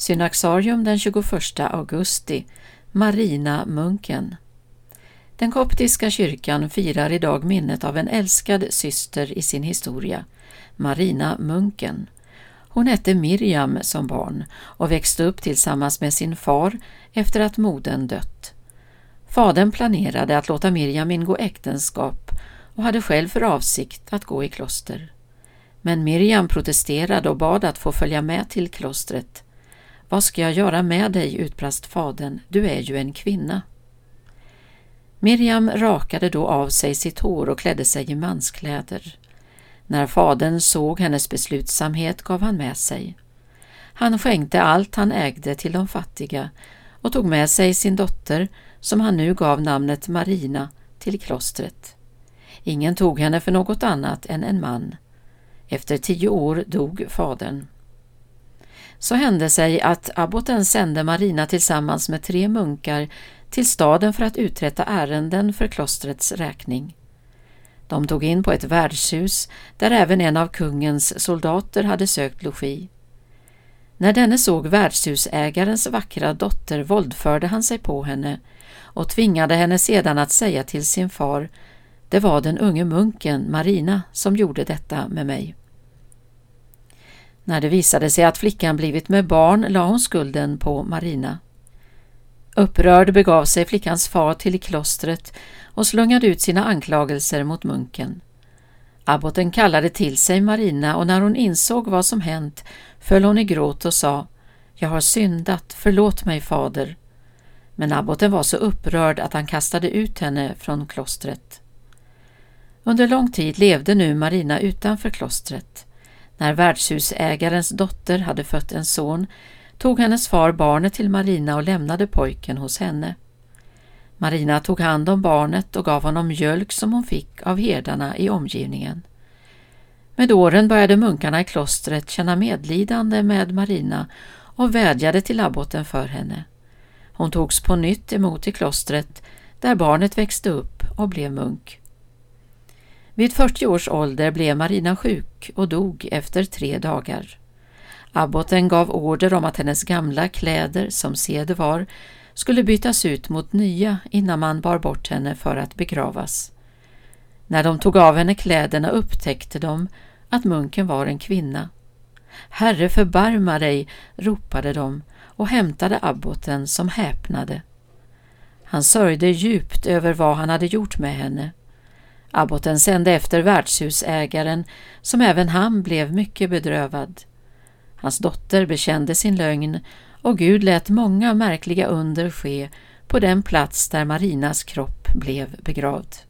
Synaxarium den 21 augusti Marina munken Den koptiska kyrkan firar idag minnet av en älskad syster i sin historia, Marina munken. Hon hette Miriam som barn och växte upp tillsammans med sin far efter att modern dött. Fadern planerade att låta Miriam ingå äktenskap och hade själv för avsikt att gå i kloster. Men Miriam protesterade och bad att få följa med till klostret. Vad ska jag göra med dig, utbrast fadern, du är ju en kvinna. Miriam rakade då av sig sitt hår och klädde sig i manskläder. När fadern såg hennes beslutsamhet gav han med sig. Han skänkte allt han ägde till de fattiga och tog med sig sin dotter, som han nu gav namnet Marina, till klostret. Ingen tog henne för något annat än en man. Efter tio år dog fadern. Så hände sig att abboten sände Marina tillsammans med tre munkar till staden för att uträtta ärenden för klostrets räkning. De tog in på ett värdshus där även en av kungens soldater hade sökt logi. När denne såg värdshusägarens vackra dotter våldförde han sig på henne och tvingade henne sedan att säga till sin far det var den unge munken Marina som gjorde detta med mig. När det visade sig att flickan blivit med barn la hon skulden på Marina. Upprörd begav sig flickans far till klostret och slungade ut sina anklagelser mot munken. Abboten kallade till sig Marina och när hon insåg vad som hänt föll hon i gråt och sa Jag har syndat, förlåt mig fader. Men abboten var så upprörd att han kastade ut henne från klostret. Under lång tid levde nu Marina utanför klostret. När värdshusägarens dotter hade fött en son tog hennes far barnet till Marina och lämnade pojken hos henne. Marina tog hand om barnet och gav honom mjölk som hon fick av herdarna i omgivningen. Med åren började munkarna i klostret känna medlidande med Marina och vädjade till abboten för henne. Hon togs på nytt emot i klostret där barnet växte upp och blev munk. Vid 40 års ålder blev Marina sjuk och dog efter tre dagar. Abboten gav order om att hennes gamla kläder, som sed var, skulle bytas ut mot nya innan man bar bort henne för att begravas. När de tog av henne kläderna upptäckte de att munken var en kvinna. Herre förbarma dig, ropade de och hämtade abboten som häpnade. Han sörjde djupt över vad han hade gjort med henne. Abboten sände efter värdshusägaren som även han blev mycket bedrövad. Hans dotter bekände sin lögn och Gud lät många märkliga under ske på den plats där Marinas kropp blev begravd.